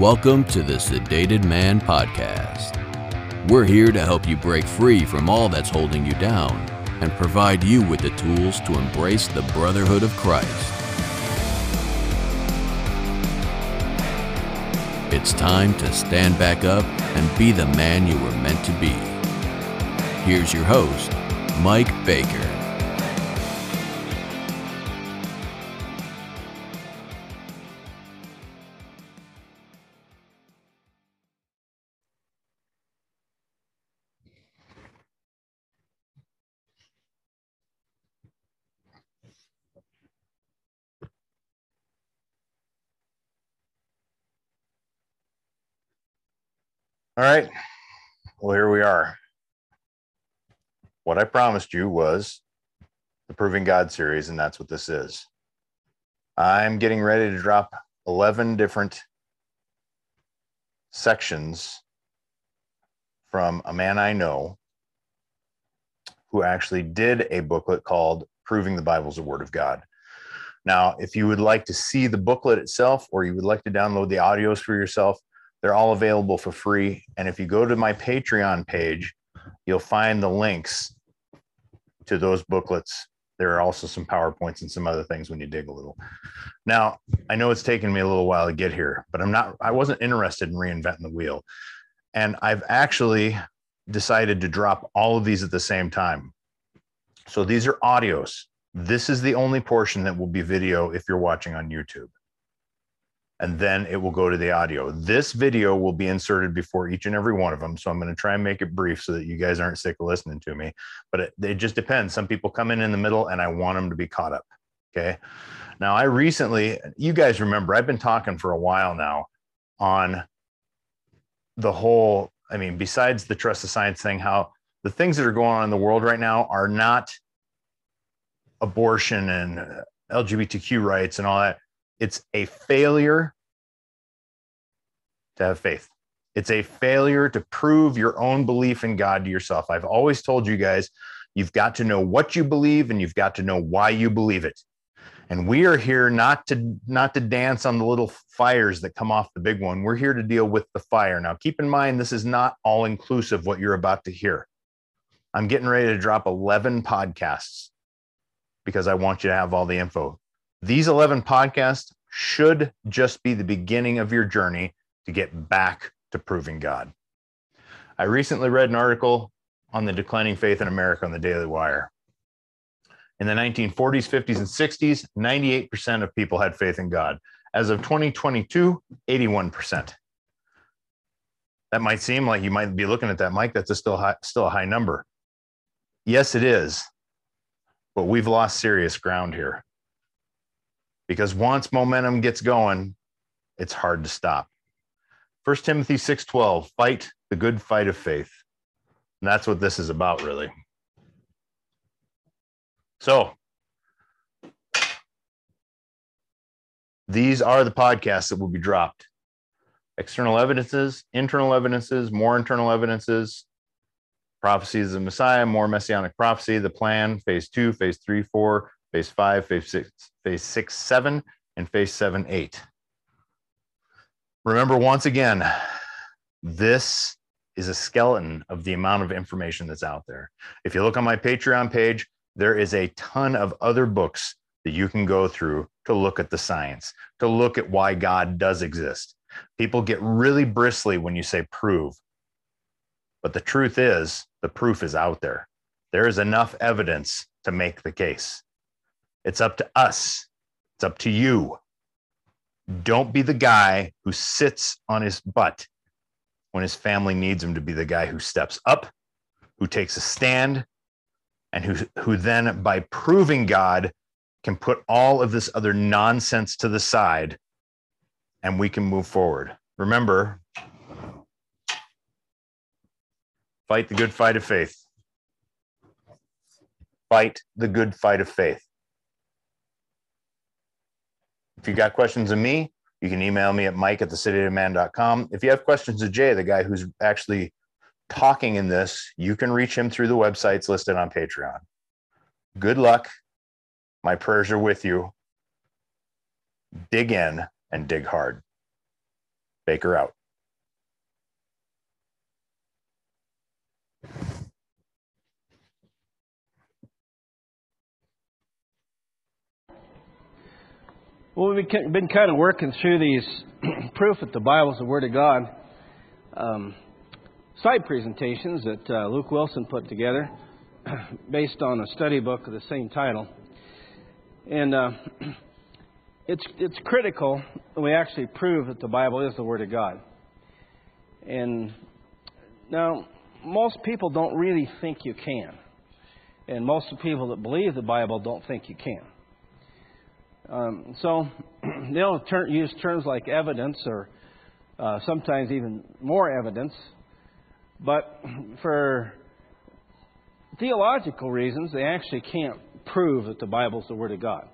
Welcome to the Sedated Man Podcast. We're here to help you break free from all that's holding you down and provide you with the tools to embrace the brotherhood of Christ. It's time to stand back up and be the man you were meant to be. Here's your host, Mike Baker. All right. Well, here we are. What I promised you was the Proving God series, and that's what this is. I'm getting ready to drop 11 different sections from a man I know who actually did a booklet called Proving the Bible's a Word of God. Now, if you would like to see the booklet itself or you would like to download the audios for yourself, they're all available for free. And if you go to my Patreon page, you'll find the links to those booklets. There are also some PowerPoints and some other things when you dig a little. Now, I know it's taken me a little while to get here, but I'm not, I wasn't interested in reinventing the wheel. And I've actually decided to drop all of these at the same time. So these are audios. This is the only portion that will be video if you're watching on YouTube and then it will go to the audio. This video will be inserted before each and every one of them. So I'm going to try and make it brief so that you guys aren't sick of listening to me. But it, it just depends. Some people come in in the middle and I want them to be caught up. Okay. Now, I recently, you guys remember, I've been talking for a while now on the whole, I mean, besides the trust of science thing, how the things that are going on in the world right now are not abortion and LGBTQ rights and all that it's a failure to have faith. It's a failure to prove your own belief in God to yourself. I've always told you guys, you've got to know what you believe and you've got to know why you believe it. And we are here not to not to dance on the little fires that come off the big one. We're here to deal with the fire. Now, keep in mind this is not all inclusive what you're about to hear. I'm getting ready to drop 11 podcasts because I want you to have all the info. These 11 podcasts should just be the beginning of your journey to get back to proving God. I recently read an article on the declining faith in America on the Daily Wire. In the 1940s, 50s, and 60s, 98% of people had faith in God. As of 2022, 81%. That might seem like you might be looking at that, Mike. That's a still high, still a high number. Yes, it is. But we've lost serious ground here because once momentum gets going, it's hard to stop. 1 Timothy 6:12, fight the good fight of faith. And that's what this is about really. So, these are the podcasts that will be dropped. External evidences, internal evidences, more internal evidences, prophecies of the Messiah, more messianic prophecy, the plan, phase two, phase three, four, phase five, phase six, phase six, seven, and phase seven, eight. Remember, once again, this is a skeleton of the amount of information that's out there. If you look on my Patreon page, there is a ton of other books that you can go through to look at the science, to look at why God does exist. People get really bristly when you say prove. But the truth is, the proof is out there. There is enough evidence to make the case. It's up to us. It's up to you. Don't be the guy who sits on his butt when his family needs him to be the guy who steps up, who takes a stand, and who, who then, by proving God, can put all of this other nonsense to the side and we can move forward. Remember, fight the good fight of faith. Fight the good fight of faith. If you got questions of me, you can email me at mike at the thesedatedman.com. If you have questions of Jay, the guy who's actually talking in this, you can reach him through the websites listed on Patreon. Good luck. My prayers are with you. Dig in and dig hard. Baker out. Well, we've been kind of working through these proof that the Bible is the Word of God um, side presentations that uh, Luke Wilson put together based on a study book of the same title. And uh, it's, it's critical that we actually prove that the Bible is the Word of God. And now, most people don't really think you can. And most people that believe the Bible don't think you can. Um, so they'll use terms like evidence or uh, sometimes even more evidence. But for theological reasons, they actually can't prove that the Bible is the Word of God.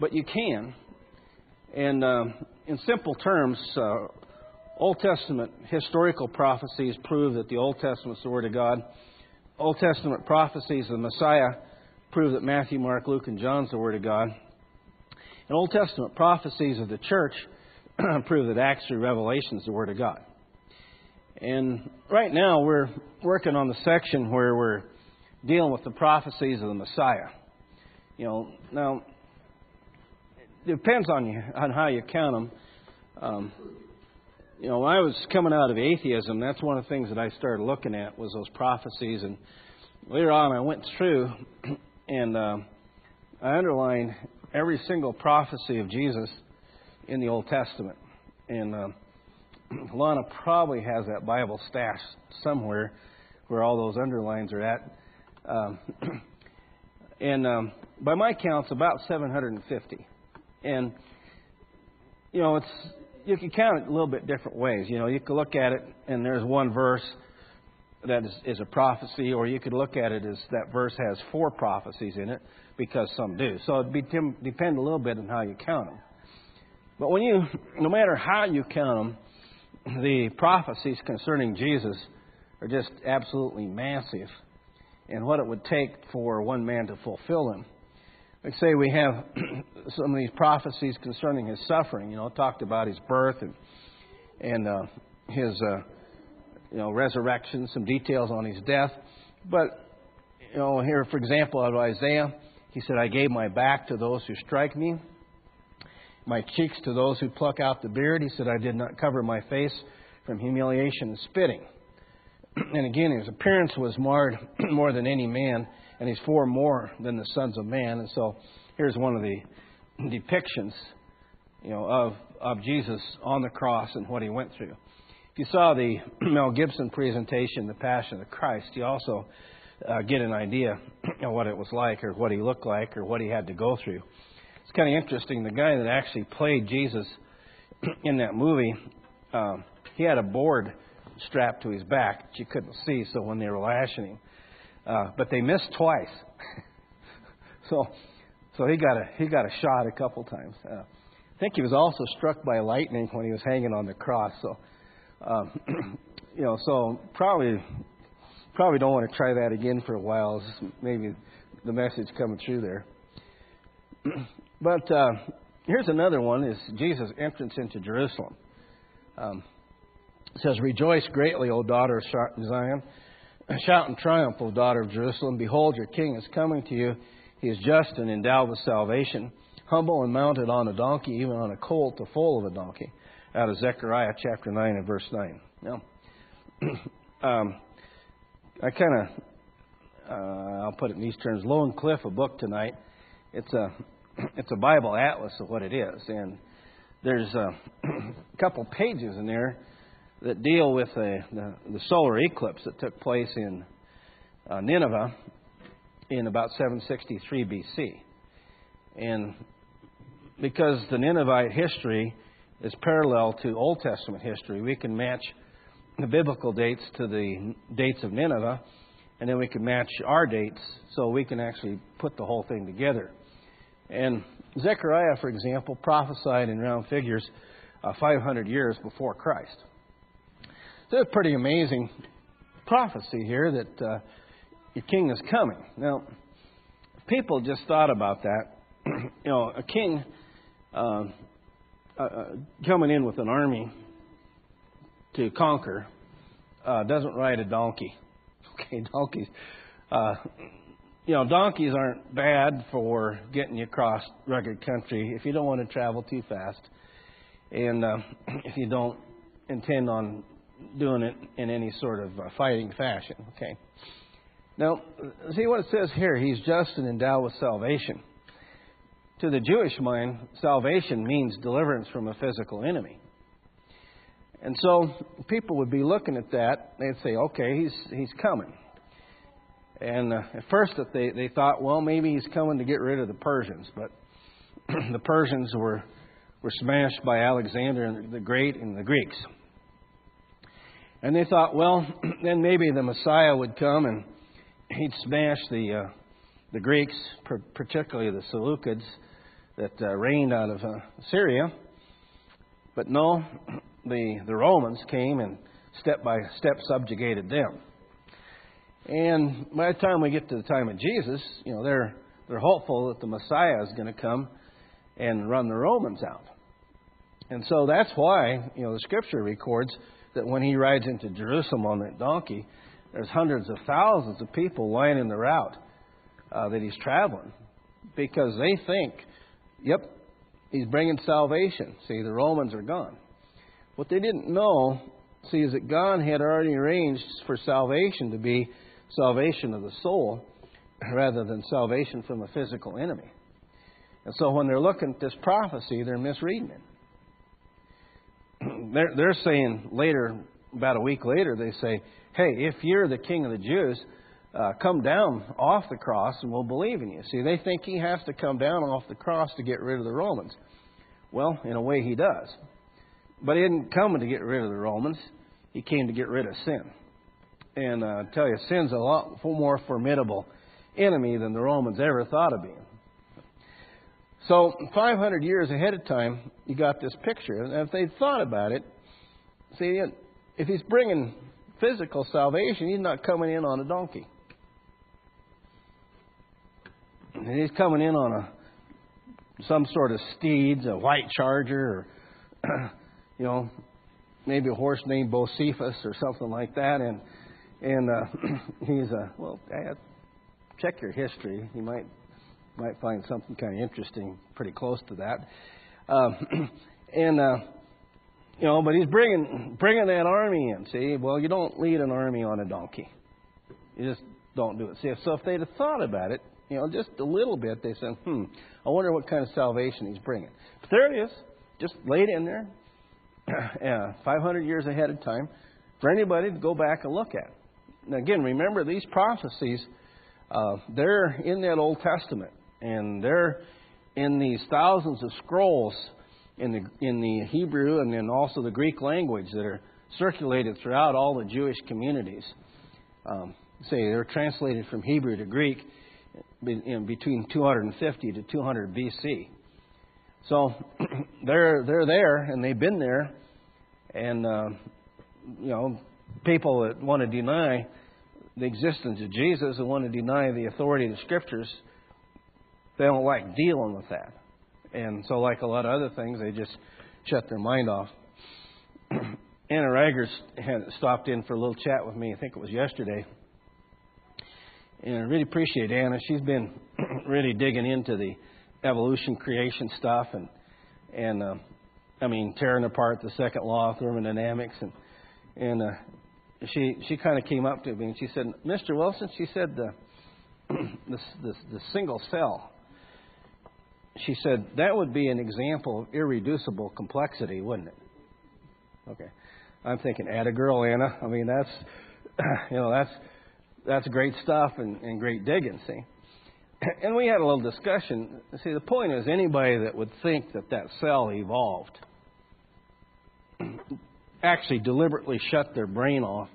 But you can. And um, in simple terms, uh, Old Testament historical prophecies prove that the Old Testament is the Word of God. Old Testament prophecies of the Messiah prove that Matthew, Mark, Luke, and John is the Word of God. And Old Testament prophecies of the church prove that through Revelation is the Word of God. And right now we're working on the section where we're dealing with the prophecies of the Messiah. You know, now it depends on you on how you count them. Um, you know, when I was coming out of atheism, that's one of the things that I started looking at was those prophecies. And later on, I went through and uh, I underlined every single prophecy of Jesus in the Old Testament. And uh, Lana probably has that Bible stashed somewhere where all those underlines are at. Um, and um, by my count, it's about 750. And, you know, it's you can count it a little bit different ways. You know, you could look at it and there's one verse that is, is a prophecy, or you could look at it as that verse has four prophecies in it because some do. So it depend a little bit on how you count them. But when you, no matter how you count them, the prophecies concerning Jesus are just absolutely massive and what it would take for one man to fulfill them. Like say we have some of these prophecies concerning his suffering. You know, talked about his birth and and uh, his uh, you know resurrection, some details on his death. But you know, here for example, out of Isaiah, he said, I gave my back to those who strike me, my cheeks to those who pluck out the beard. He said, I did not cover my face from humiliation and spitting. and again, his appearance was marred more than any man, and he's four more than the sons of man. And so here's one of the depictions, you know, of, of Jesus on the cross and what he went through. If you saw the Mel Gibson presentation, The Passion of Christ, he also uh, get an idea of what it was like or what he looked like or what he had to go through. It's kind of interesting. The guy that actually played Jesus in that movie, um, he had a board strapped to his back that you couldn't see, so when they were lashing him, uh, but they missed twice. so, so he got a he got a shot a couple times. Uh, I think he was also struck by lightning when he was hanging on the cross. So, um, you know, so probably probably don't want to try that again for a while. Maybe the message coming through there. but uh, here's another one: is Jesus' entrance into Jerusalem. Um, says, "Rejoice greatly, O daughter of Zion; shout in triumph, O daughter of Jerusalem! Behold, your King is coming to you. He is just and endowed with salvation, humble and mounted on a donkey, even on a colt, the foal of a donkey." Out of Zechariah chapter nine and verse nine. Now. um, I kind of, uh, I'll put it in these terms, Lone Cliff, a book tonight. It's a, it's a Bible atlas of what it is, and there's a, a couple pages in there that deal with the, the, the solar eclipse that took place in uh, Nineveh in about 763 BC, and because the Ninevite history is parallel to Old Testament history, we can match the biblical dates to the dates of Nineveh, and then we can match our dates so we can actually put the whole thing together. And Zechariah, for example, prophesied in round figures uh, 500 years before Christ. So it's a pretty amazing prophecy here that uh, your king is coming. Now, people just thought about that. you know, a king uh, uh, uh, coming in with an army to conquer uh, doesn't ride a donkey. Okay, donkeys. Uh, you know, donkeys aren't bad for getting you across rugged country if you don't want to travel too fast, and uh, if you don't intend on doing it in any sort of uh, fighting fashion. Okay. Now, see what it says here. He's just and endowed with salvation. To the Jewish mind, salvation means deliverance from a physical enemy. And so people would be looking at that. They'd say, okay, he's, he's coming. And uh, at first they, they thought, well, maybe he's coming to get rid of the Persians. But the Persians were, were smashed by Alexander the Great and the Greeks. And they thought, well, then maybe the Messiah would come and he'd smash the, uh, the Greeks, particularly the Seleucids that uh, reigned out of uh, Syria. But no, the, the Romans came and step by step subjugated them. And by the time we get to the time of Jesus, you know, they're, they're hopeful that the Messiah is going to come and run the Romans out. And so that's why, you know, the scripture records that when he rides into Jerusalem on that donkey, there's hundreds of thousands of people lining the route uh, that he's traveling because they think, yep, he's bringing salvation. See, the Romans are gone. What they didn't know, see, is that God had already arranged for salvation to be salvation of the soul rather than salvation from a physical enemy. And so when they're looking at this prophecy, they're misreading it. They're, they're saying later, about a week later, they say, hey, if you're the king of the Jews, uh, come down off the cross and we'll believe in you. See, they think he has to come down off the cross to get rid of the Romans. Well, in a way, he does. But he didn't come to get rid of the Romans, he came to get rid of sin. And uh, I tell you, sin's a lot more formidable enemy than the Romans ever thought of being. So, 500 years ahead of time, you got this picture. And if they'd thought about it, see, if he's bringing physical salvation, he's not coming in on a donkey. He's coming in on a some sort of steeds, a white charger, or you know, maybe a horse named Bocephus or something like that, and and uh, he's a well, check your history. You might might find something kind of interesting, pretty close to that. Um, and uh, you know, but he's bringing bringing that army in. See, well, you don't lead an army on a donkey. You just don't do it. See, so if they'd have thought about it, you know, just a little bit, they said, hmm, I wonder what kind of salvation he's bringing. But there it is, just laid in there, uh, 500 years ahead of time, for anybody to go back and look at. Now, again, remember these prophecies, uh, they're in that Old Testament, and they're in these thousands of scrolls in the, in the Hebrew and then also the Greek language that are circulated throughout all the Jewish communities. Um, say they're translated from Hebrew to Greek in between 250 to 200 BC. So they're they're there and they've been there, and uh, you know people that want to deny the existence of Jesus and want to deny the authority of the Scriptures, they don't like dealing with that. And so, like a lot of other things, they just shut their mind off. Anna had stopped in for a little chat with me. I think it was yesterday. And I really appreciate Anna. She's been really digging into the evolution creation stuff and and uh, I mean tearing apart the second law of thermodynamics and and uh, she she kind of came up to me and she said, "Mr. Wilson," she said, "the the, the, the single cell." She said that would be an example of irreducible complexity, wouldn't it? Okay, I'm thinking, "Add a girl, Anna." I mean, that's you know that's that's great stuff and, and great digging. See, and we had a little discussion. See, the point is, anybody that would think that that cell evolved actually deliberately shut their brain off.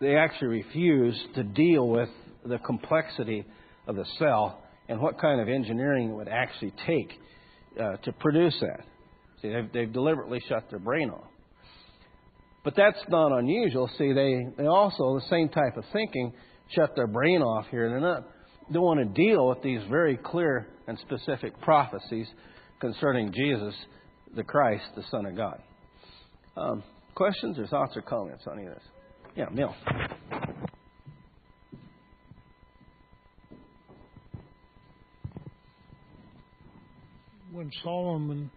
They actually refuse to deal with the complexity of the cell and what kind of engineering it would actually take uh, to produce that. See, they've, they've deliberately shut their brain off. But that's not unusual. See, they, they also, the same type of thinking, shut their brain off here. They're not don't want to deal with these very clear and specific prophecies concerning Jesus, the Christ, the Son of God. Um, questions or thoughts or comments on any of this? Yeah, Neil. When Solomon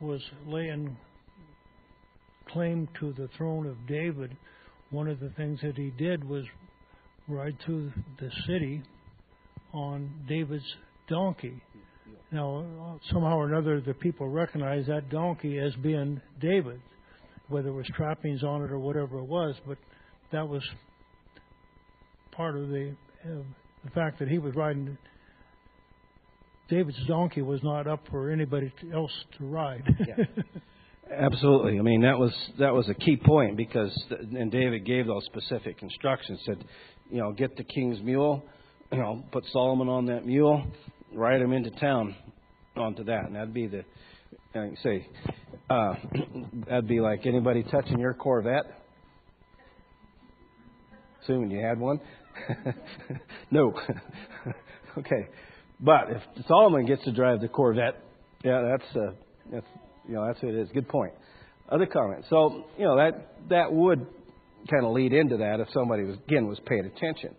was laying claim to the throne of David, one of the things that he did was ride through the city on David's donkey. Now, somehow or another, the people recognized that donkey as being David, whether it was trappings on it or whatever it was, but that was part of the uh, the fact that he was riding. David's donkey was not up for anybody else to ride. Yeah. Absolutely. I mean, that was that was a key point because and David gave those specific instructions. Said, you know, get the king's mule, you know, put Solomon on that mule, ride him into town onto that, and that'd be the I say uh, that'd be like anybody touching your Corvette. Assuming you had one. no. okay, but if Solomon gets to drive the Corvette, yeah, that's uh, that's you know, that's what it is. Good point. Other comments. So, you know, that that would kind of lead into that if somebody was again was paying attention.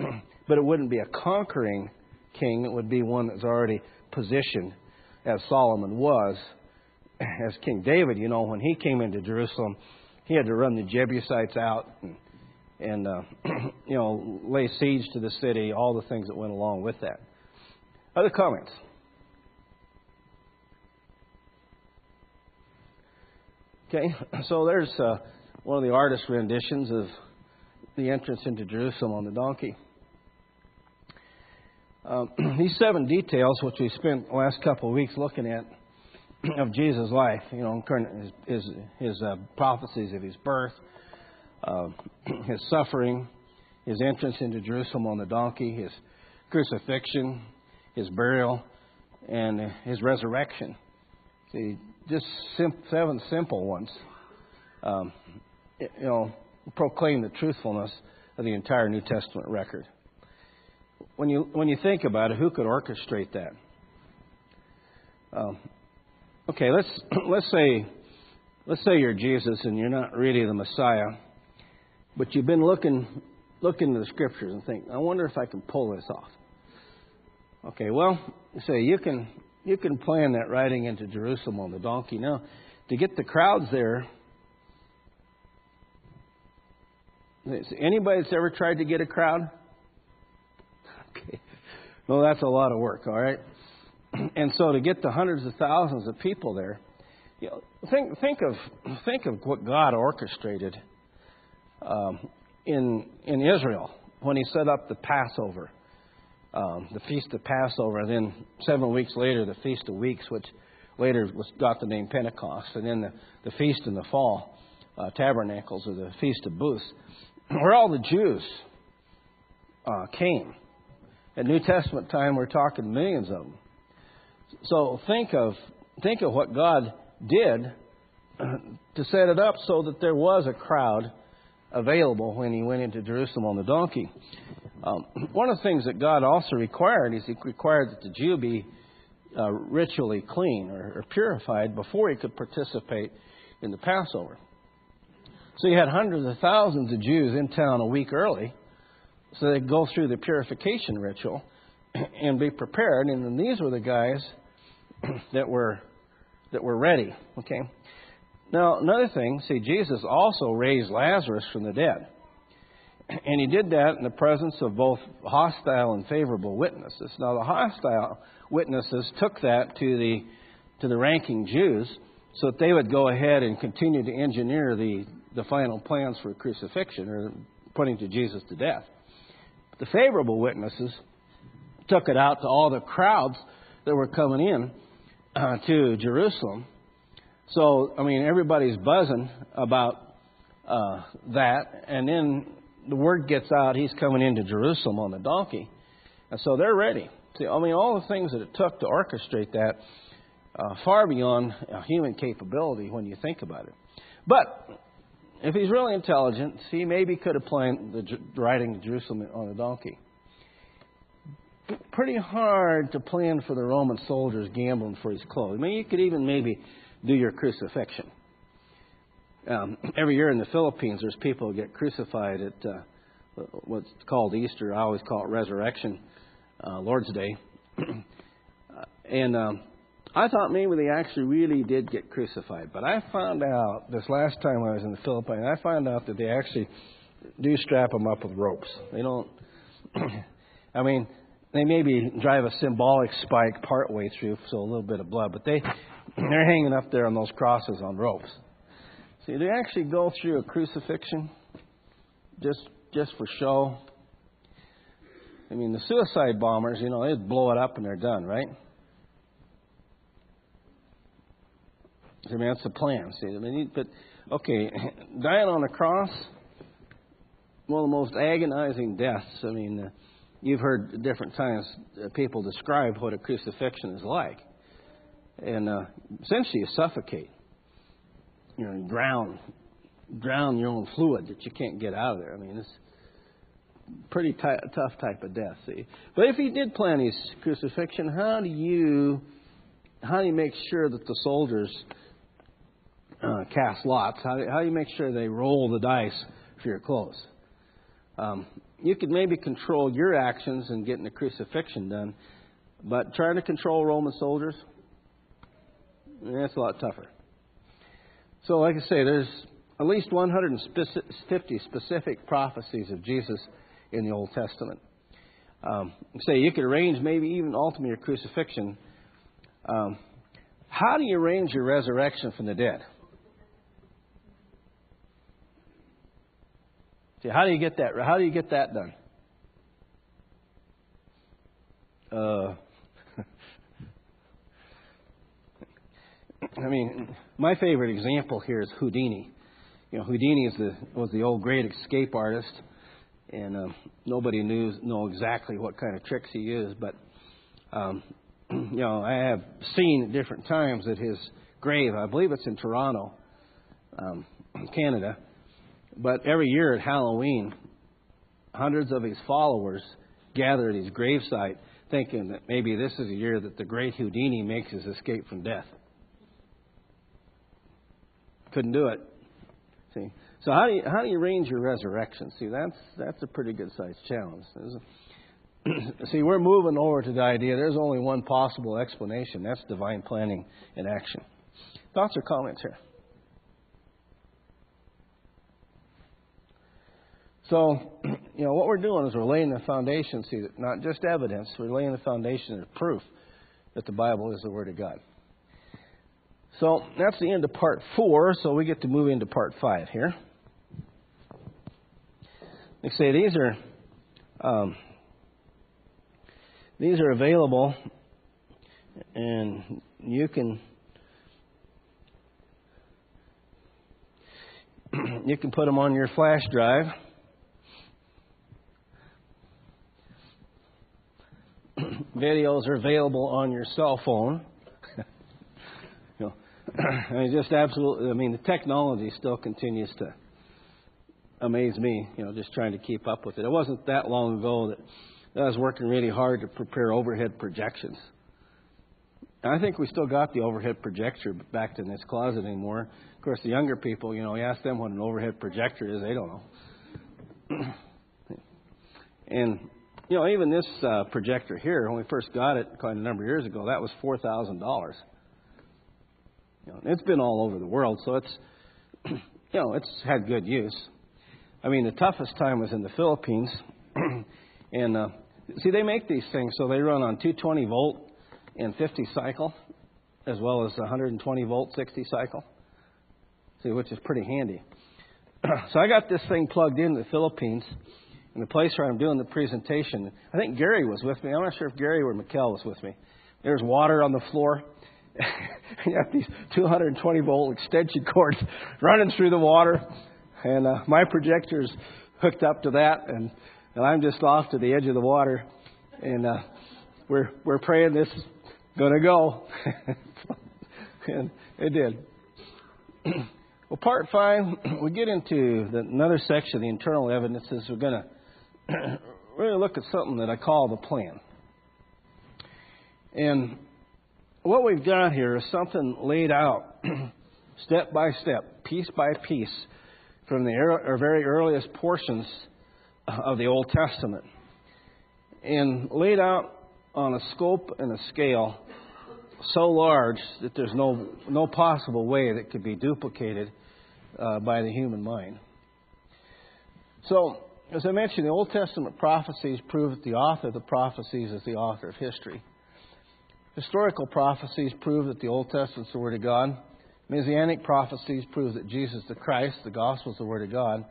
but it wouldn't be a conquering king. It would be one that's already positioned as Solomon was as King David. You know, when he came into Jerusalem, he had to run the Jebusites out and, and uh, you know lay siege to the city. All the things that went along with that. Other comments. Okay, so there's uh, one of the artist renditions of the entrance into Jerusalem on the donkey. Um, these seven details, which we spent the last couple of weeks looking at, of Jesus' life, you know, his his, his uh, prophecies of his birth, uh, his suffering, his entrance into Jerusalem on the donkey, his crucifixion, his burial, and his resurrection. See, just sim- seven simple ones, um, you know, proclaim the truthfulness of the entire New Testament record. When you when you think about it, who could orchestrate that? Um, okay, let's let's say let's say you're Jesus and you're not really the Messiah, but you've been looking looking into the scriptures and think, I wonder if I can pull this off. Okay, well, say you can you can plan that riding into Jerusalem on the donkey. Now, to get the crowds there, anybody that's ever tried to get a crowd? Well, that's a lot of work, all right? And so to get the hundreds of thousands of people there, you know, think think of think of what God orchestrated um, in in Israel when He set up the Passover um, the Feast of Passover, and then seven weeks later, the Feast of Weeks, which later was, got the name Pentecost, and then the, the Feast in the fall, uh, Tabernacles, or the Feast of Booths, where all the Jews uh, came. At New Testament time, we're talking millions of them. So think of think of what God did to set it up so that there was a crowd available when he went into Jerusalem on the donkey. Um, one of the things that God also required is He required that the Jew be uh, ritually clean or, or purified before he could participate in the Passover. So you had hundreds of thousands of Jews in town a week early, so they'd go through the purification ritual and be prepared. And then these were the guys that were that were ready. Okay. Now another thing, see, Jesus also raised Lazarus from the dead. And he did that in the presence of both hostile and favorable witnesses. Now, the hostile witnesses took that to the, to the ranking Jews so that they would go ahead and continue to engineer the, the final plans for crucifixion or putting to Jesus to death. The favorable witnesses took it out to all the crowds that were coming in uh, to Jerusalem. So, I mean, everybody's buzzing about uh, that. And then the word gets out he's coming into Jerusalem on the donkey. And so they're ready. See, I mean, all the things that it took to orchestrate that, uh, far beyond human capability when you think about it. But if he's really intelligent, he maybe could have planned the riding to Jerusalem on a donkey. Pretty hard to plan for the Roman soldiers gambling for his clothes. I mean, you could even maybe do your crucifixion. Um, every year in the Philippines, there's people who get crucified at uh, what's called Easter. I always call it Resurrection, uh, Lord's Day. and um, I thought maybe they actually really did get crucified, but I found out this last time I was in the Philippines, I found out that they actually do strap them up with ropes. They don't. I mean, they maybe drive a symbolic spike part way through, so a little bit of blood, but they they're hanging up there on those crosses on ropes. See, they actually go through a crucifixion just just for show. I mean, the suicide bombers, you know, they blow it up and they're done, right? I mean, that's the plan. See, I mean, but okay, dying on a cross, one of the most agonizing deaths. I mean, uh, you've heard different times uh, people describe what a crucifixion is like, and uh, essentially you suffocate. You know, drown, drown your own fluid that you can't get out of there. I mean, it's pretty t- tough type of death. See, but if he did plan his crucifixion, how do you how do you make sure that the soldiers uh, cast lots? How how do you make sure they roll the dice for your clothes? Um, you could maybe control your actions and getting the crucifixion done, but trying to control Roman soldiers, that's a lot tougher. So, like I say, there's at least 150 specific prophecies of Jesus in the Old Testament. Um, say you could arrange maybe even ultimately your crucifixion. Um, how do you arrange your resurrection from the dead? See, how do you get that? How do you get that done? Uh, I mean, my favorite example here is Houdini. You know, Houdini is the, was the old great escape artist, and um, nobody knew know exactly what kind of tricks he used. But um, you know, I have seen at different times at his grave. I believe it's in Toronto, um, Canada but every year at Halloween, hundreds of his followers gather at his gravesite thinking that maybe this is a year that the great Houdini makes his escape from death. Couldn't do it. See, so how do you how do you arrange your resurrection? See, that's that's a pretty good sized challenge. See, we're moving over to the idea there's only one possible explanation. That's divine planning in action. Thoughts or comments here? So, you know, what we're doing is we're laying the foundation, see, not just evidence, we're laying the foundation of proof that the Bible is the Word of God. So that's the end of part four, so we get to move into part five here. They say these are um, these are available, and you can you can put them on your flash drive. Videos are available on your cell phone. you know, I mean, just absolutely. I mean, the technology still continues to amaze me. You know, just trying to keep up with it. It wasn't that long ago that I was working really hard to prepare overhead projections. And I think we still got the overhead projector back in this closet anymore. Of course, the younger people, you know, you ask them what an overhead projector is, they don't know. and you know, even this uh, projector here, when we first got it quite a number of years ago, that was four thousand dollars. You know, it's been all over the world, so it's you know it's had good use. I mean, the toughest time was in the Philippines, and uh, see, they make these things so they run on 220 volt and 50 cycle, as well as 120 volt 60 cycle. See, which is pretty handy. so I got this thing plugged in the Philippines in the place where I'm doing the presentation. I think Gary was with me. I'm not sure if Gary or Mikkel was with me. There's water on the floor. you have these 220 volt extension cords running through the water, and uh, my projector's hooked up to that, and, and I'm just off to the edge of the water, and uh, we're we're praying this is gonna go, and it did. well, part five, we get into the, another section, the internal evidences. We're gonna really look at something that I call the plan. And what we've got here is something laid out step by step. piece by piece from the er- very earliest portions of the Old Testament and laid out on a scope and a scale so large that there's no, no possible way that could be duplicated uh, by the human mind. So, as I mentioned, the Old Testament prophecies prove that the author of the prophecies is the author of history. Historical prophecies prove that the Old Testament is the Word of God. Messianic prophecies prove that Jesus the Christ, the Gospel, is the Word of God.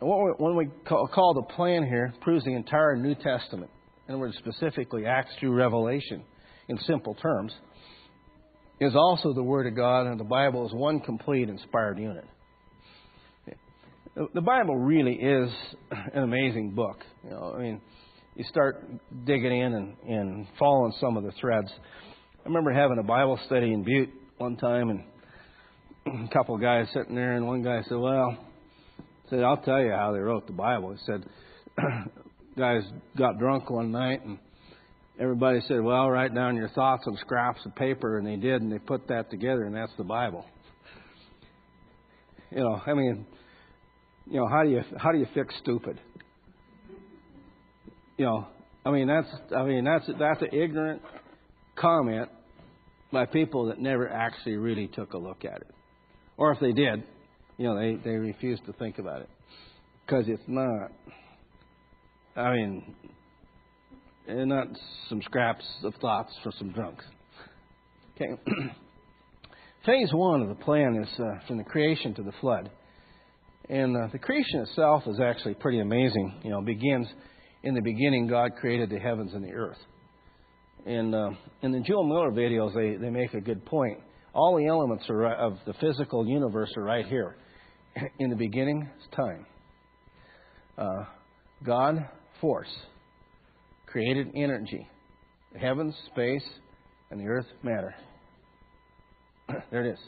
And what we, when we call, the plan here, proves the entire New Testament. In other words, specifically Acts through Revelation, in simple terms, is also the Word of God, and the Bible is one complete inspired unit. The Bible really is an amazing book. You know, I mean, you start digging in and, and following some of the threads. I remember having a Bible study in Butte one time, and a couple of guys sitting there, and one guy said, "Well," said, "I'll tell you how they wrote the Bible." He said, "Guys got drunk one night, and everybody said, "Well, write down your thoughts on scraps of paper," and they did, and they put that together, and that's the Bible." You know, I mean you know, how do you how do you fix stupid? You know, I mean that's I mean that's that's an ignorant comment by people that never actually really took a look at it, or if they did, you know, they they refused to think about it because it's not. I mean, and not some scraps of thoughts for some drunks. Okay. Phase one of the plan is uh, from the creation to the flood. And uh, the creation itself is actually pretty amazing. You know, begins in the beginning, God created the heavens and the earth. And uh, in the Joel Miller videos, they, they make a good point. All the elements are, of the physical universe are right here. In the beginning, it's time. Uh, God, force, created energy. The heavens, space, and the earth, matter. there it is.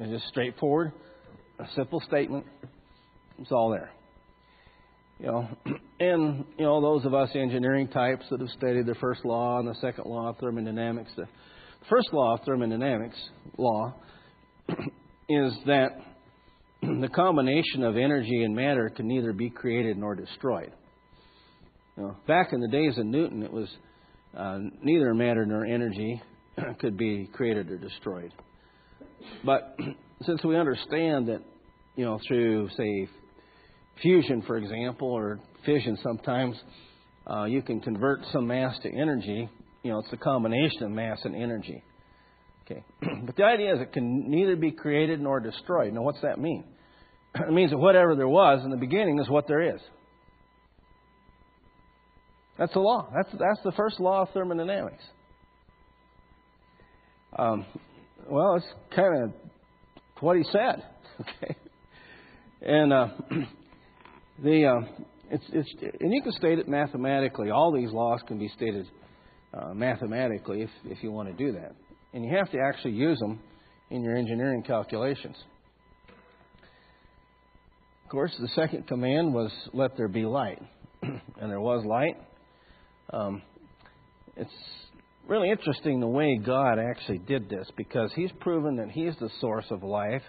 It's just straightforward a simple statement. It's all there. You know, and you know those of us engineering types that have studied the first law and the second law of thermodynamics. The first law of thermodynamics law is that the combination of energy and matter can neither be created nor destroyed. You know, back in the days of Newton, it was uh, neither matter nor energy could be created or destroyed. But since we understand that, you know, through, say, fusion, for example, or fission sometimes, uh, you can convert some mass to energy. You know, it's a combination of mass and energy. Okay. but the idea is it can neither be created nor destroyed. Now, what's that mean? it means that whatever there was in the beginning is what there is. That's the law. That's, that's the first law of thermodynamics. Um, well, it's kind of what he said. Okay, and uh, the uh, it's it's and you can state it mathematically. All these laws can be stated uh, mathematically if if you want to do that, and you have to actually use them in your engineering calculations. Of course, the second command was "Let there be light," and there was light. Um, it's really interesting the way God actually did this because He's proven that He's the source of life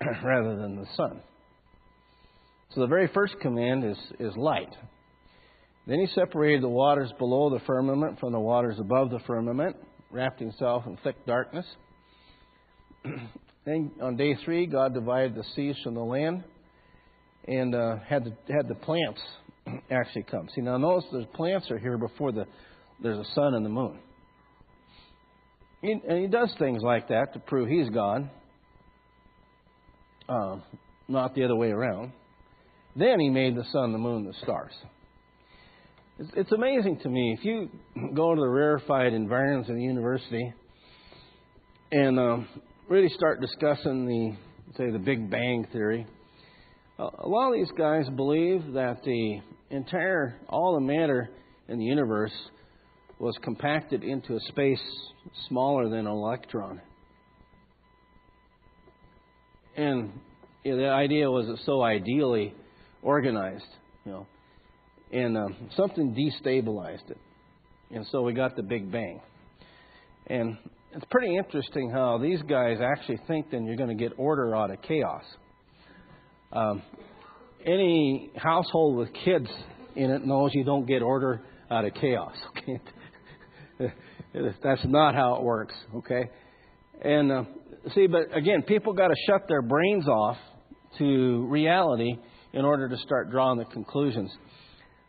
rather than the sun. So the very first command is, is light. Then He separated the waters below the firmament from the waters above the firmament, wrapped Himself in thick darkness. then on day three, God divided the seas from the land and uh, had, the, had the plants actually come. See, now notice the plants are here before the, there's a sun and the moon. And he does things like that to prove he's God, uh, not the other way around. Then he made the sun, the moon, the stars. It's, it's amazing to me. If you go to the rarefied environments of the university and um, really start discussing the, say, the Big Bang theory, a lot of these guys believe that the entire, all the matter in the universe was compacted into a space smaller than an electron. And you know, the idea was so ideally organized, you know, and um, something destabilized it, and so we got the Big Bang. And it's pretty interesting how these guys actually think then you're going to get order out of chaos. Um, any household with kids in it knows you don't get order out of chaos. Okay, that's not how it works. Okay, and uh, see, but again, people got to shut their brains off to reality in order to start drawing the conclusions.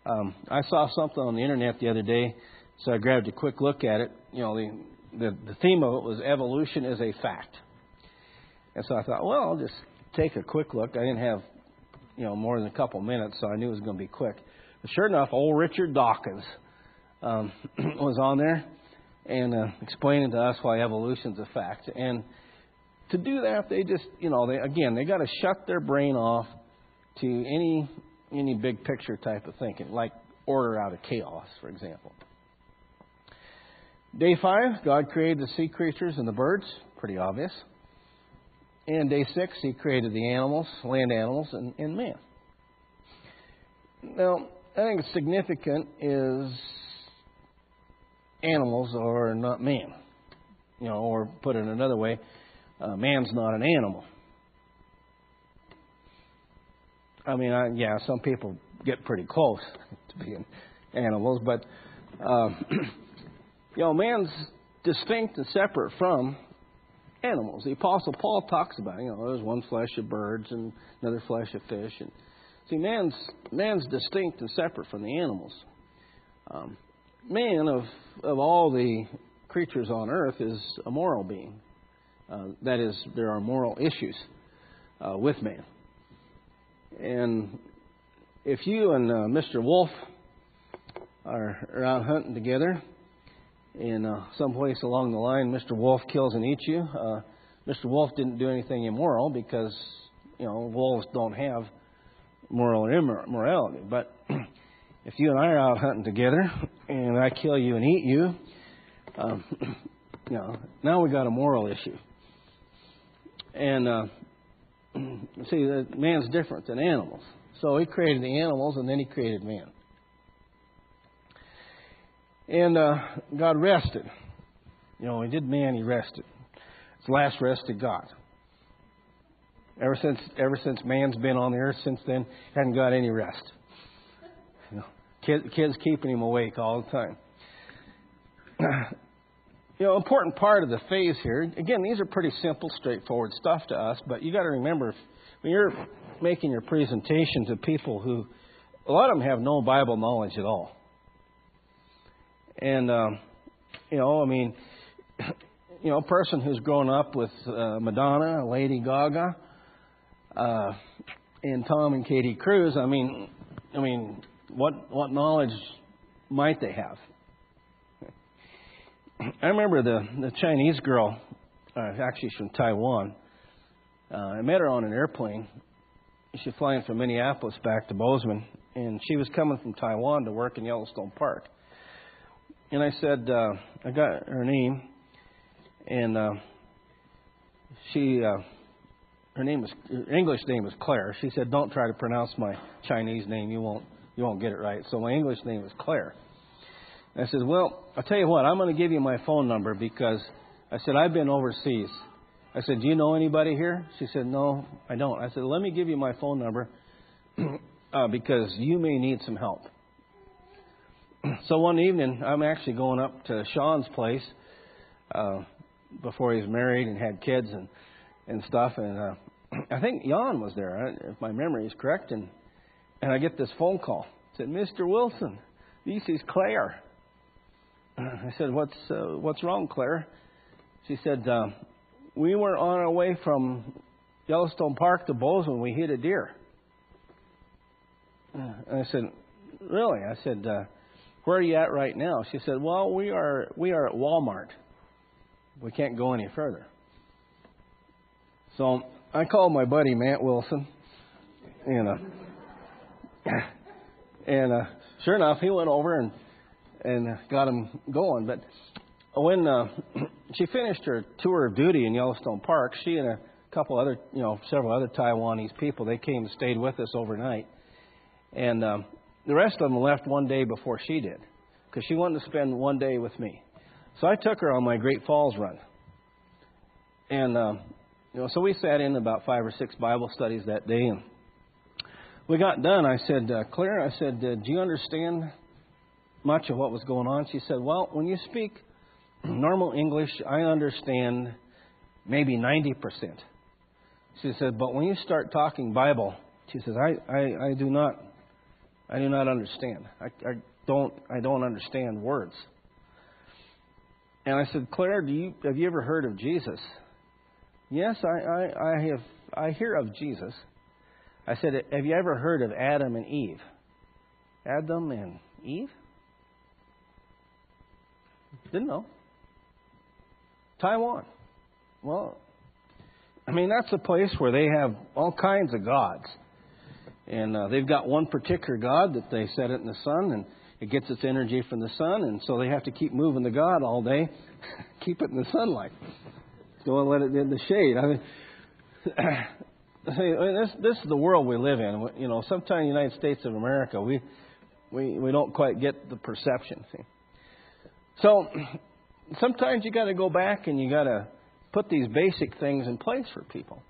Um, I saw something on the internet the other day, so I grabbed a quick look at it. You know, the, the, the theme of it was evolution is a fact. And so I thought, well, I'll just take a quick look. I didn't have, you know, more than a couple minutes, so I knew it was going to be quick. But sure enough, old Richard Dawkins um, was on there and uh, explaining to us why evolution's a fact. And to do that, they just, you know, they again, they got to shut their brain off to any any big picture type of thinking, like order out of chaos, for example. Day five, God created the sea creatures and the birds, pretty obvious. And day six, He created the animals, land animals, and, and man. Now, I think significant is animals are not man. You know, or put it another way, uh, man's not an animal. I mean, I, yeah, some people get pretty close to being animals, but um, you know, man's distinct and separate from animals. The Apostle Paul talks about, you know, there's one flesh of birds and another flesh of fish, and see, man's man's distinct and separate from the animals. Um, man, of of all the creatures on earth, is a moral being. Uh, that is, there are moral issues uh, with man. And if you and uh, Mr. Wolf are, are out hunting together, in uh, someplace along the line Mr. Wolf kills and eats you, uh, Mr. Wolf didn't do anything immoral because you know wolves don't have moral or immorality. But if you and I are out hunting together and I kill you and eat you, um, you know now we got a moral issue. And uh, see, man's different than animals. So he created the animals and then he created man. And uh, God rested. You know, he did man, he rested. It's last rest to God. Ever since ever since man's been on the earth since then, hadn't got any rest. Kids keeping him awake all the time. you know, important part of the phase here. Again, these are pretty simple, straightforward stuff to us, but you got to remember when you're making your presentation to people who, a lot of them have no Bible knowledge at all. And, um, you know, I mean, you know, a person who's grown up with uh, Madonna, Lady Gaga, uh, and Tom and Katie Cruise, I mean, I mean, what what knowledge might they have? I remember the the Chinese girl, uh, actually she's from Taiwan. Uh, I met her on an airplane. She's flying from Minneapolis back to Bozeman, and she was coming from Taiwan to work in Yellowstone Park. And I said, uh, I got her name, and uh, she, uh, her name was her English name was Claire. She said, "Don't try to pronounce my Chinese name; you won't, you won't get it right." So my English name is Claire. I said, Well, I'll tell you what, I'm going to give you my phone number because I said, I've been overseas. I said, Do you know anybody here? She said, No, I don't. I said, Let me give you my phone number uh, because you may need some help. so one evening, I'm actually going up to Sean's place uh, before he was married and had kids and, and stuff. And uh, I think Jan was there, if my memory is correct. And, and I get this phone call. Said, Mr. Wilson, this is Claire. I said, "What's uh, what's wrong, Claire?" She said, uh, "We were on our way from Yellowstone Park to Bozeman. We hit a deer." And I said, "Really?" I said, uh, "Where are you at right now?" She said, "Well, we are we are at Walmart. We can't go any further." So I called my buddy Matt Wilson, and uh, and uh, sure enough, he went over and and got him going. But when uh, she finished her tour of duty in Yellowstone Park, she and a couple other, you know, several other Taiwanese people, they came and stayed with us overnight. And um, the rest of them left one day before she did because she wanted to spend one day with me. So I took her on my Great Falls run. And um, you know, so we sat in about five or six Bible studies that day, and we got done. I said, uh, Claire, I said, uh, do you understand much of what was going on? She said, Well, when you speak normal English, I understand maybe ninety percent. She said, but when you start talking Bible, she says, I, I, I do not I do not understand. I, I don't I don't understand words. And I said, Claire, do you have you ever heard of Jesus? Yes, I, I, I have I hear of Jesus. I said, Have you ever heard of Adam and Eve? Adam and Eve? Didn't know. Taiwan. Well, I mean, that's a place where they have all kinds of gods. And uh, they've got one particular god that they set it in the sun, and it gets its energy from the sun, and so they have to keep moving the god all day, keep it in the sunlight. Don't let it in the shade. I mean, this this is the world we live in. You know, sometimes in the United States of America, we we we don't quite get the perception. See? So sometimes you got to go back and you got to put these basic things in place for people.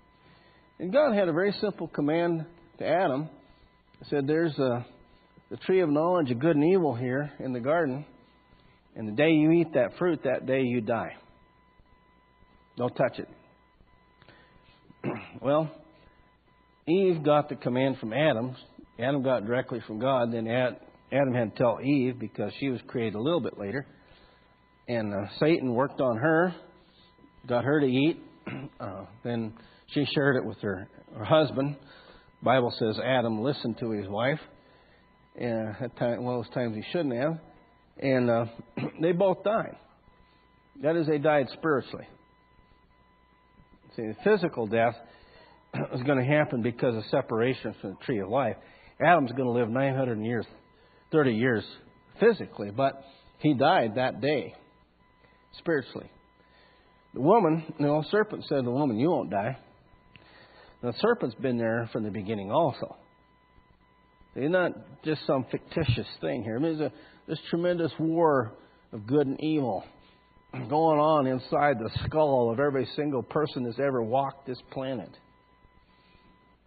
And God had a very simple command to Adam. He said, "There's a the tree of knowledge of good and evil here in the garden, and the day you eat that fruit, that day you die. Don't touch it." well, Eve got the command from Adam. Adam got directly from God. Then Adam had to tell Eve because she was created a little bit later. And uh, Satan worked on her, got her to eat. Uh, then she shared it with her, her husband. Bible says Adam listened to his wife. And at time, one of those times he shouldn't have. And uh, they both died. That is, they died spiritually. See, physical death was going to happen because of separation from the tree of life. Adam's going to live 900 years, 30 years physically, but he died that day spiritually. The woman, the serpent said to the woman, You won't die. The serpent's been there from the beginning also. It's not just some fictitious thing here. I mean, there's a, this tremendous war of good and evil going on inside the skull of every single person that's ever walked this planet.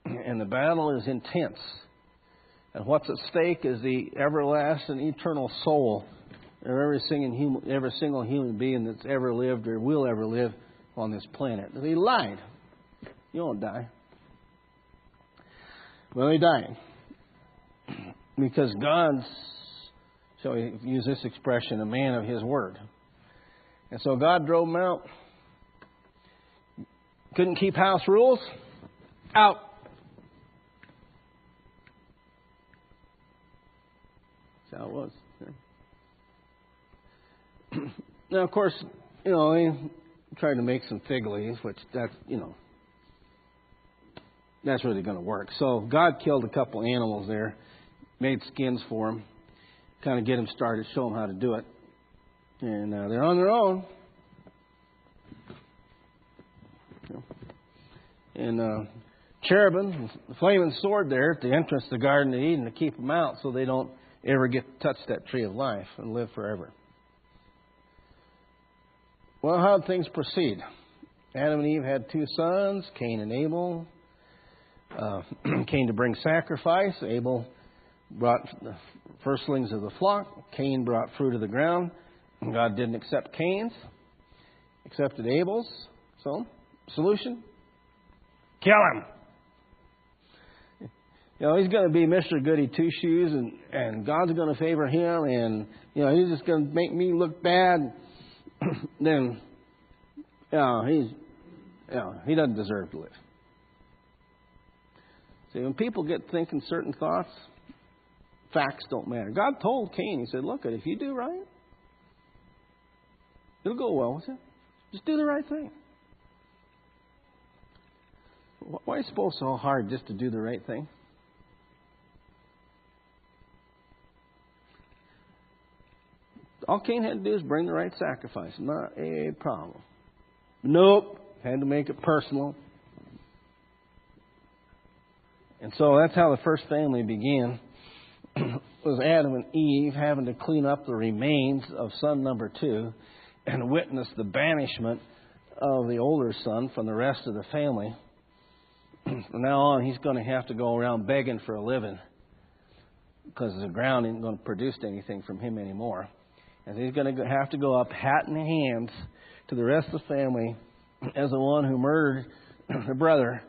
And the battle is intense. And what's at stake is the everlasting, eternal soul of every single human, every single human being that's ever lived or will ever live on this planet. He lied. You won't die. Well, he died. Because God's, shall we use this expression, a man of his word. And so God drove him out. Couldn't keep house rules. Out. That's how it was. now, of course, you know, he tried to make some fig leaves, which that's, you know, that's really going to work. So God killed a couple animals there, made skins for them, kind of get them started, show them how to do it. And uh, they're on their own. And uh, cherubim, the flaming sword there at the entrance to the Garden of Eden to keep them out so they don't ever get to touch that tree of life and live forever. Well, how did things proceed? Adam and Eve had two sons, Cain and Abel. Uh, Cain to bring sacrifice. Abel brought the firstlings of the flock. Cain brought fruit of the ground. God didn't accept Cain's, accepted Abel's. So, solution kill him. You know, he's going to be Mr. Goody Two Shoes, and, and God's going to favor him, and, you know, he's just going to make me look bad. then, you know, he's, you know, he doesn't deserve to live. See, when people get thinking certain thoughts, facts don't matter. God told Cain, He said, Look, if you do right, it'll go well with you. Just do the right thing. Why is it so hard just to do the right thing? All Cain had to do is bring the right sacrifice. Not a problem. Nope. Had to make it personal. And so that's how the first family began. was Adam and Eve having to clean up the remains of son number two and witness the banishment of the older son from the rest of the family. from now on, he's going to have to go around begging for a living because the ground isn't going to produce anything from him anymore. And he's going to have to go up hat in hands to the rest of the family as the one who murdered the brother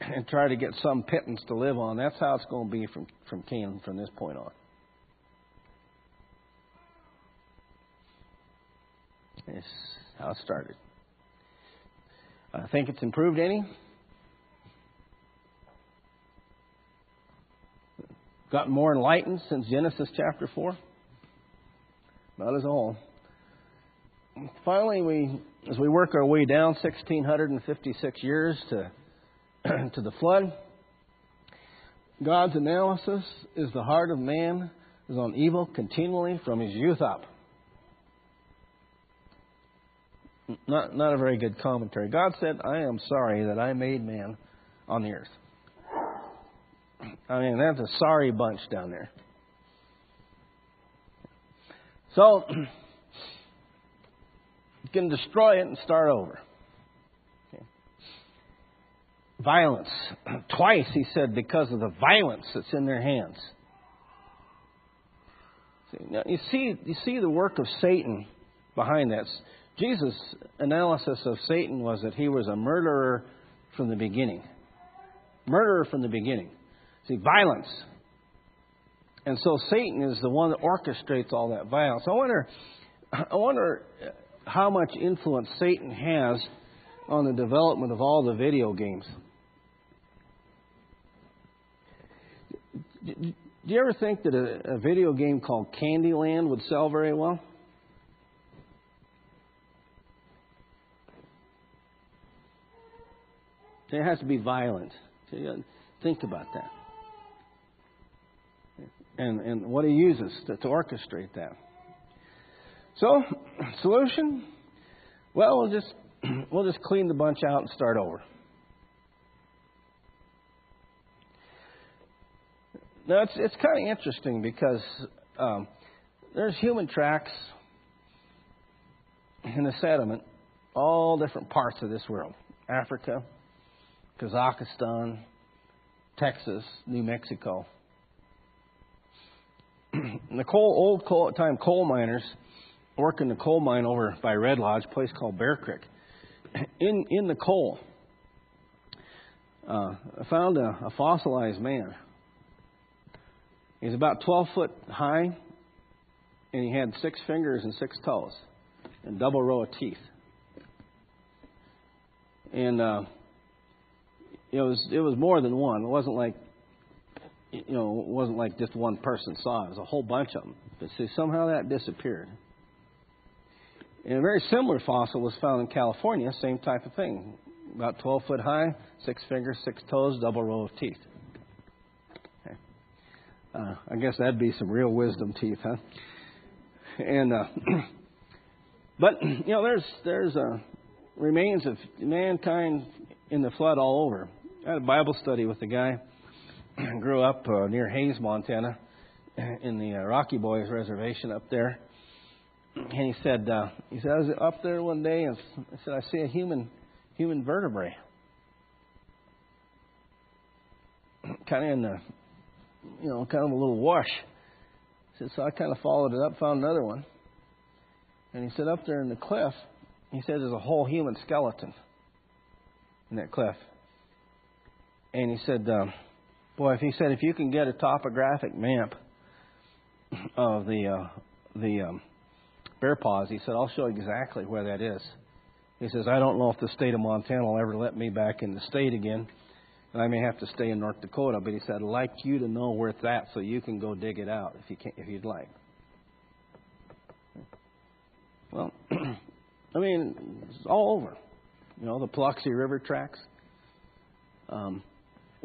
and try to get some pittance to live on. That's how it's going to be from, from Canaan from this point on. That's how it started. I think it's improved any. Gotten more enlightened since Genesis chapter 4? Not at all. Finally, we, as we work our way down 1656 years to, to the flood, God's analysis is the heart of man is on evil continually from his youth up. Not, not a very good commentary. God said, I am sorry that I made man on the earth. I mean, that's a sorry bunch down there. So, you can destroy it and start over. Okay. Violence. Twice he said, because of the violence that's in their hands. Now, you see, you see the work of Satan behind that. Jesus' analysis of Satan was that he was a murderer from the beginning. Murderer from the beginning. See, violence. And so Satan is the one that orchestrates all that violence. I wonder, I wonder how much influence Satan has on the development of all the video games. Do you ever think that a, a video game called Candyland would sell very well? It has to be violent. Think about that. And, and what he uses to, to orchestrate that. So, solution? Well, we'll just we'll just clean the bunch out and start over. Now it's it's kind of interesting because um, there's human tracks in the sediment, all different parts of this world: Africa, Kazakhstan, Texas, New Mexico. The coal, old coal, time coal miners working the coal mine over by Red Lodge, a place called Bear Creek. In in the coal, uh, found a, a fossilized man. He's about 12 foot high, and he had six fingers and six toes, and double row of teeth. And uh, it was it was more than one. It wasn't like you know it wasn't like just one person saw it. It was a whole bunch of them. But see, somehow that disappeared. And a very similar fossil was found in California, same type of thing. About 12 foot high, six fingers, six toes, double row of teeth. Okay. Uh, I guess that'd be some real wisdom teeth, huh? And uh, but you know, there's there's uh, remains of mankind in the flood all over. I had a Bible study with a guy grew up uh, near Hays, Montana, in the uh, Rocky Boys Reservation up there and he said, uh, he said, I was up there one day and I said, I see a human, human vertebrae. kind of in the, you know, kind of a little wash. He said, so I kind of followed it up, found another one. And he said, up there in the cliff, he said, there's a whole human skeleton in that cliff. And he said, um, boy, if he said, if you can get a topographic map of the, uh, the, um, bear paws. He said, I'll show you exactly where that is. He says, I don't know if the state of Montana will ever let me back in the state again, and I may have to stay in North Dakota. But he said, I'd like you to know where it's at so you can go dig it out if you can, if you'd like. Well, I mean, it's all over. You know, the Paluxy River tracks. Um,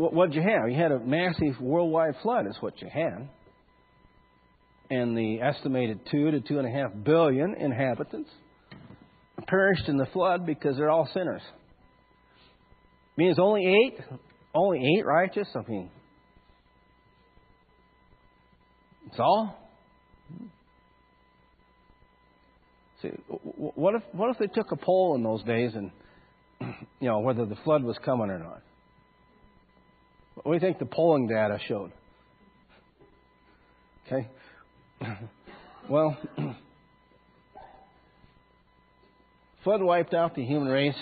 what what'd you have? You had a massive worldwide flood. Is what you had and the estimated two to two and a half billion inhabitants perished in the flood because they're all sinners. Means only eight, only eight righteous. I mean, it's all. See, what if what if they took a poll in those days and you know whether the flood was coming or not? What do you think the polling data showed? Okay. Well, flood wiped out the human race,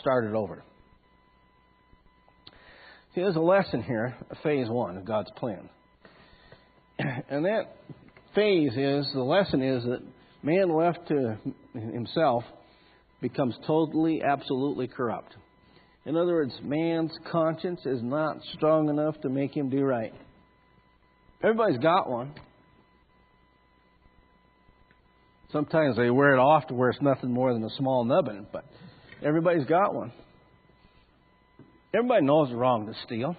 started over. See, there's a lesson here, phase one of God's plan. And that phase is the lesson is that man left to himself becomes totally, absolutely corrupt. In other words, man's conscience is not strong enough to make him do right. Everybody's got one. Sometimes they wear it off to where it's nothing more than a small nubbin, but everybody's got one. Everybody knows it's wrong to steal,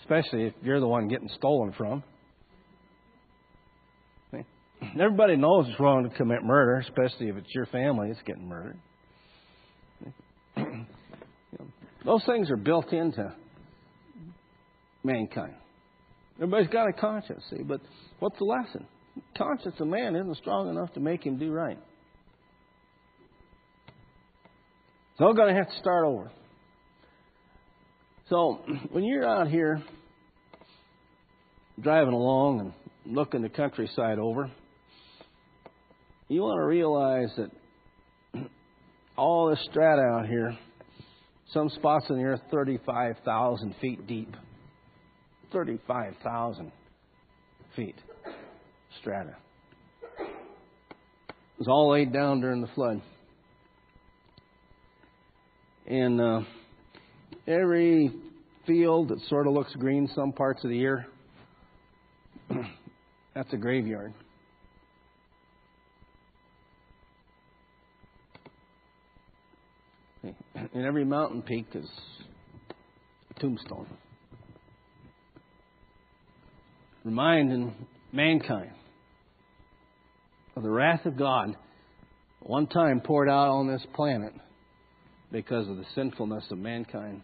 especially if you're the one getting stolen from. Everybody knows it's wrong to commit murder, especially if it's your family that's getting murdered. Those things are built into mankind. Everybody's got a conscience, see, but what's the lesson? conscience of man isn't strong enough to make him do right. So I'm going to have to start over. So when you're out here driving along and looking the countryside over, you want to realize that all this strata out here, some spots in the earth 35,000 feet deep. 35,000 feet strata. It was all laid down during the flood. And uh, every field that sort of looks green some parts of the year, that's a graveyard. And every mountain peak is a tombstone. Reminding mankind of the wrath of God one time poured out on this planet because of the sinfulness of mankind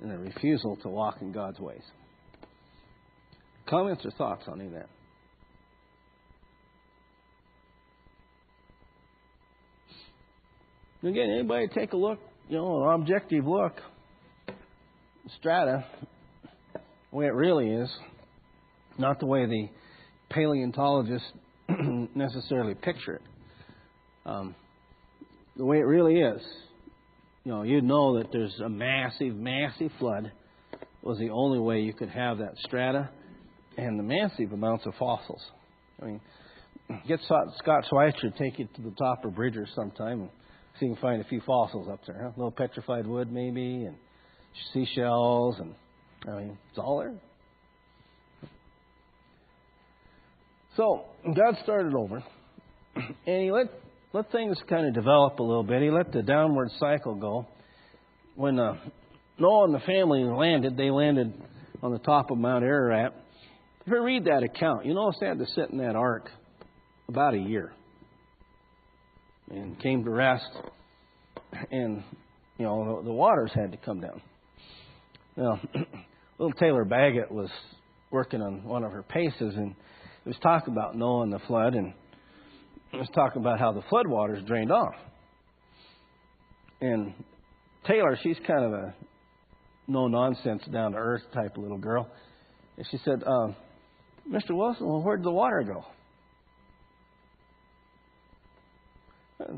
and their refusal to walk in God's ways. Comments or thoughts on any of that? Again, anybody take a look, you know, an objective look, strata, the way it really is, not the way the paleontologists necessarily picture it. Um, the way it really is, you know, you'd know that there's a massive, massive flood was the only way you could have that strata and the massive amounts of fossils. I mean, get Scott Schweitzer to take you to the top of Bridger sometime see if you can find a few fossils up there. Huh? A little petrified wood, maybe, and seashells, and I mean, it's all there. So God started over, and He let let things kind of develop a little bit. He let the downward cycle go. When uh, Noah and the family landed, they landed on the top of Mount Ararat. If you read that account, you notice they had to sit in that ark about a year, and came to rest, and you know the, the waters had to come down. Now, little Taylor Baggett was working on one of her paces, and it was talk about Noah and the flood, and it was talk about how the flood waters drained off. And Taylor, she's kind of a no nonsense, down to earth type little girl. And she said, uh, Mr. Wilson, well, where'd the water go?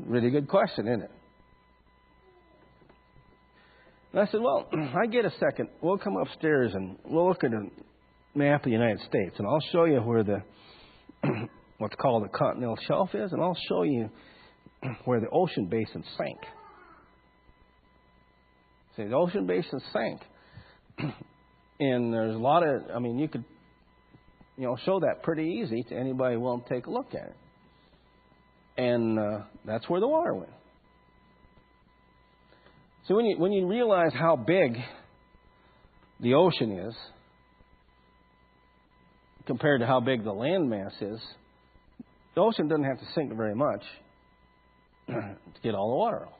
Really good question, isn't it? And I said, Well, I get a second. We'll come upstairs and we'll look at a map of the United States, and I'll show you where the what's called the continental shelf is, and I'll show you where the ocean basin sank. See, the ocean basin sank, and there's a lot of. I mean, you could, you know, show that pretty easy to anybody willing to take a look at it, and uh, that's where the water went. So when you when you realize how big the ocean is, compared to how big the land mass is, the ocean doesn't have to sink very much to get all the water off.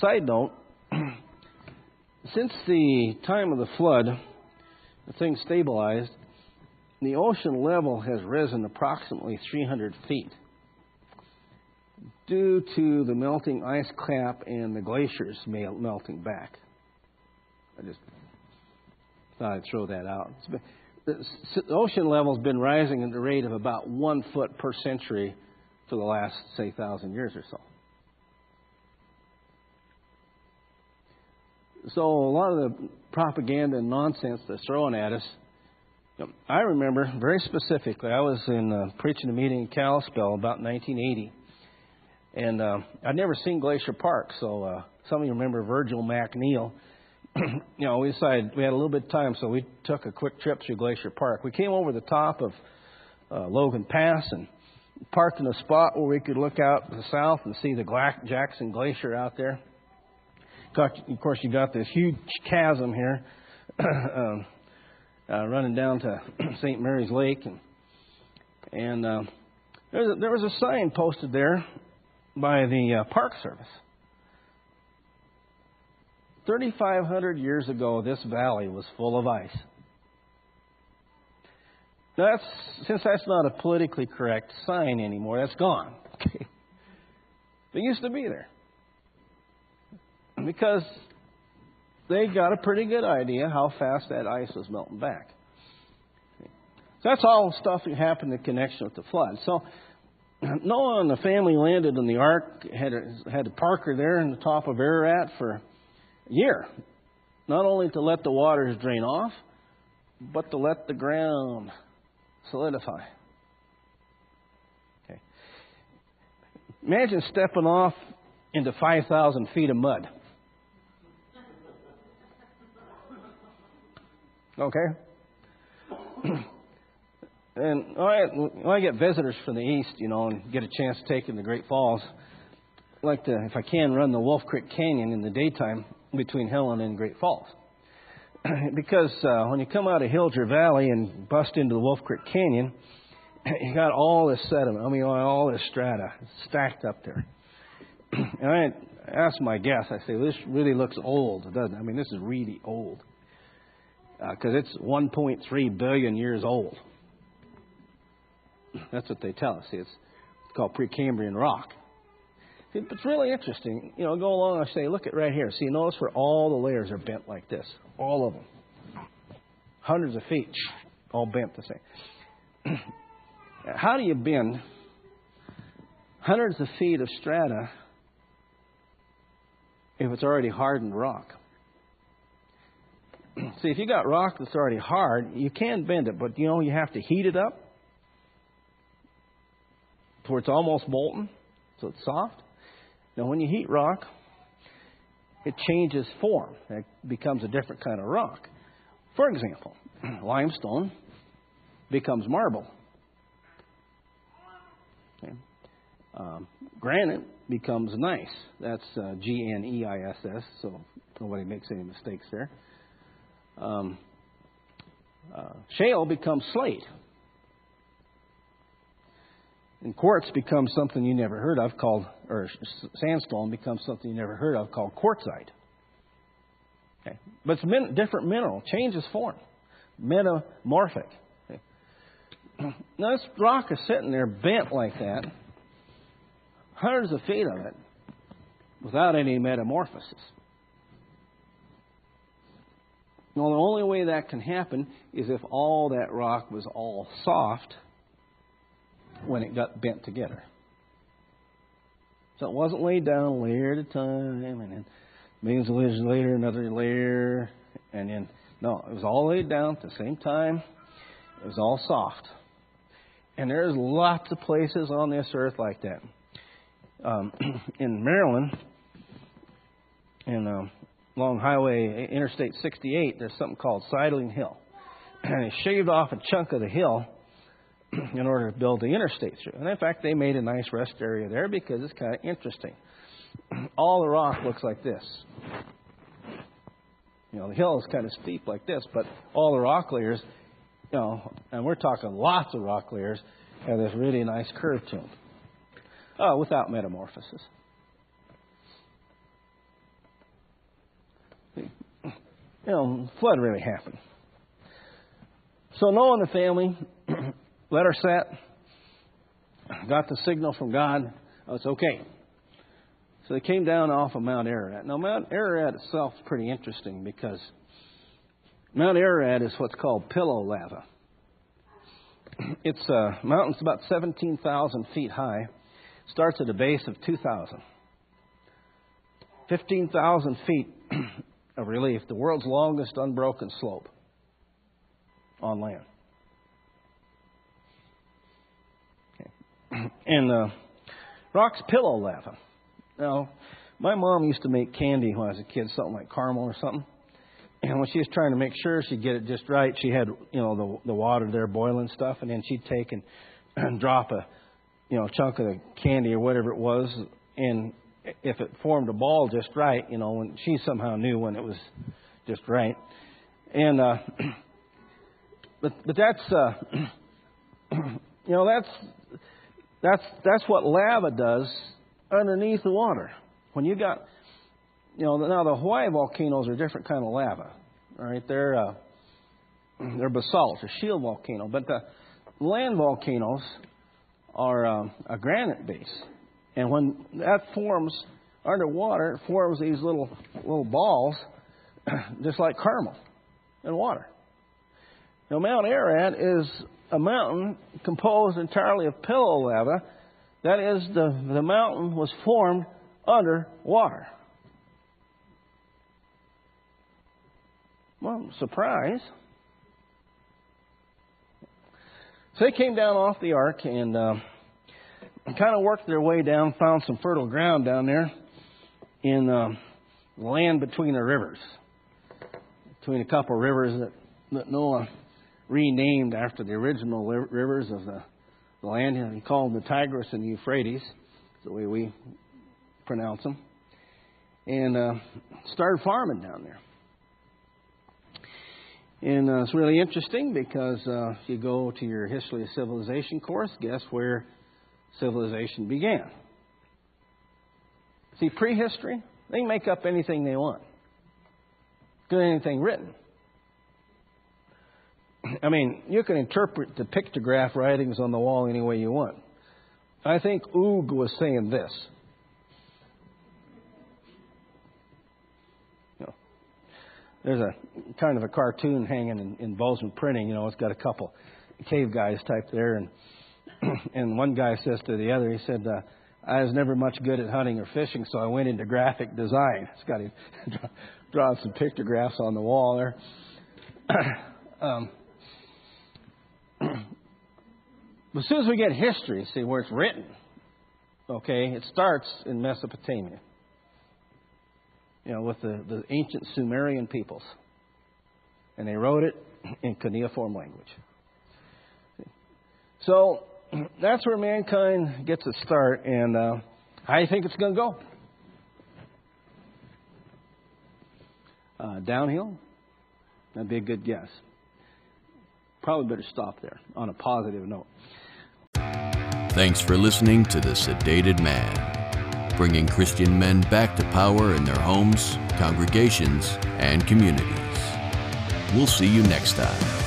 Side note since the time of the flood, the thing stabilized, the ocean level has risen approximately 300 feet due to the melting ice cap and the glaciers melting back. I just thought I'd throw that out. Been, the ocean level has been rising at the rate of about one foot per century for the last, say, thousand years or so. So a lot of the propaganda and nonsense that's thrown at us, I remember very specifically. I was in uh, preaching a meeting in Kalispell about 1980, and uh, I'd never seen Glacier Park. So uh, some of you remember Virgil MacNeil. you know, we decided we had a little bit of time, so we took a quick trip through Glacier Park. We came over the top of uh, Logan Pass and parked in a spot where we could look out to the south and see the Jackson Glacier out there. Of course, you got this huge chasm here um, uh, running down to St. Mary's Lake, and and uh, there, was a, there was a sign posted there by the uh, Park Service. 3,500 years ago, this valley was full of ice. Now, That's since that's not a politically correct sign anymore. That's gone. it used to be there because they got a pretty good idea how fast that ice was melting back. So that's all stuff that happened in connection with the flood. So Noah and the family landed in the ark, had a, had a Parker there in the top of Ararat for a year. Not only to let the waters drain off, but to let the ground solidify. Okay. Imagine stepping off into 5,000 feet of mud. Okay? and I, when I get visitors from the east, you know, and get a chance to take them to Great Falls, I like to, if I can, run the Wolf Creek Canyon in the daytime between Helena and Great Falls. because uh, when you come out of Hilger Valley and bust into the Wolf Creek Canyon, you got all this sediment. I mean, all this strata stacked up there. and I asked my guests, I say, well, this really looks old, doesn't it? I mean, this is really old because uh, it's 1.3 billion years old. That's what they tell us. See, it's called Precambrian rock. See, it's really interesting. You know, go along and say, look at right here. See, notice where all the layers are bent like this. All of them. Hundreds of feet, all bent the same. How do you bend hundreds of feet of strata if it's already hardened rock? See, if you got rock that's already hard, you can bend it, but you know you have to heat it up to where it's almost molten, so it's soft. Now, when you heat rock, it changes form. It becomes a different kind of rock. For example, limestone becomes marble. Okay. Um, granite becomes gneiss. That's uh, G N E I S S, so nobody makes any mistakes there um, uh, shale becomes slate. And quartz becomes something you never heard of called, or sandstone becomes something you never heard of called quartzite. Okay. But it's min- different mineral, changes form, metamorphic. Okay. Now this rock is sitting there bent like that, hundreds of feet of it, without any metamorphosis. Well, the only way that can happen is if all that rock was all soft when it got bent together. So it wasn't laid down layer at a time, and then millions of years later, another layer, and then no, it was all laid down at the same time. It was all soft, and there's lots of places on this earth like that. Um, in Maryland, in um, along Highway Interstate 68, there's something called Sidling Hill. And they shaved off a chunk of the hill in order to build the interstate through. And in fact, they made a nice rest area there because it's kind of interesting. All the rock looks like this. You know, the hill is kind of steep like this, but all the rock layers, you know, and we're talking lots of rock layers, have this really nice curve to them. Oh, without metamorphosis. You know, flood really happened. So Noah and the family let her set, got the signal from God. Oh, it's okay. So they came down off of Mount Ararat. Now, Mount Ararat itself is pretty interesting because Mount Ararat is what's called pillow lava. It's a mountain. mountain's about 17,000 feet high. Starts at a base of 2,000. 15,000 feet of relief, the world's longest unbroken slope on land. Okay. And uh, rock's pillow lava. Now, my mom used to make candy when I was a kid, something like caramel or something. And when she was trying to make sure she'd get it just right, she had you know the the water there boiling stuff, and then she'd take and, and drop a you know chunk of the candy or whatever it was, and if it formed a ball just right, you know, when she somehow knew when it was just right, and uh, but but that's uh, you know that's that's that's what lava does underneath the water. When you got you know, now the Hawaii volcanoes are a different kind of lava. All right, they're uh, they're basalt, a shield volcano, but the land volcanoes are um, a granite base, and when that forms underwater, it forms these little little balls, just like caramel in water. Now, Mount Ararat is a mountain composed entirely of pillow lava. That is, the, the mountain was formed under water. Well, surprise. So they came down off the ark and uh, kind of worked their way down, found some fertile ground down there in uh, land between the rivers, between a couple of rivers that, that Noah renamed after the original rivers of the, the land. He called the Tigris and the Euphrates, the way we pronounce them, and uh, started farming down there. And uh, it's really interesting because uh, if you go to your History of Civilization course, guess where civilization began? See, prehistory, they make up anything they want, get anything written. I mean, you can interpret the pictograph writings on the wall any way you want. I think Oog was saying this. there's a kind of a cartoon hanging in, in Bozeman Printing. You know, it's got a couple cave guys typed there, and and one guy says to the other, he said, uh, "I was never much good at hunting or fishing, so I went into graphic design." It's got him drawing some pictographs on the wall there. um, as soon as we get history, see where it's written, okay, it starts in Mesopotamia you know, with the, the ancient Sumerian peoples. And they wrote it in cuneiform language. So that's where mankind gets its start, and uh, how you think it's going to go? Uh, downhill? That'd be a good guess. Probably better stop there on a positive note. Thanks for listening to The Sedated Man bringing Christian men back to power in their homes, congregations, and communities. We'll see you next time.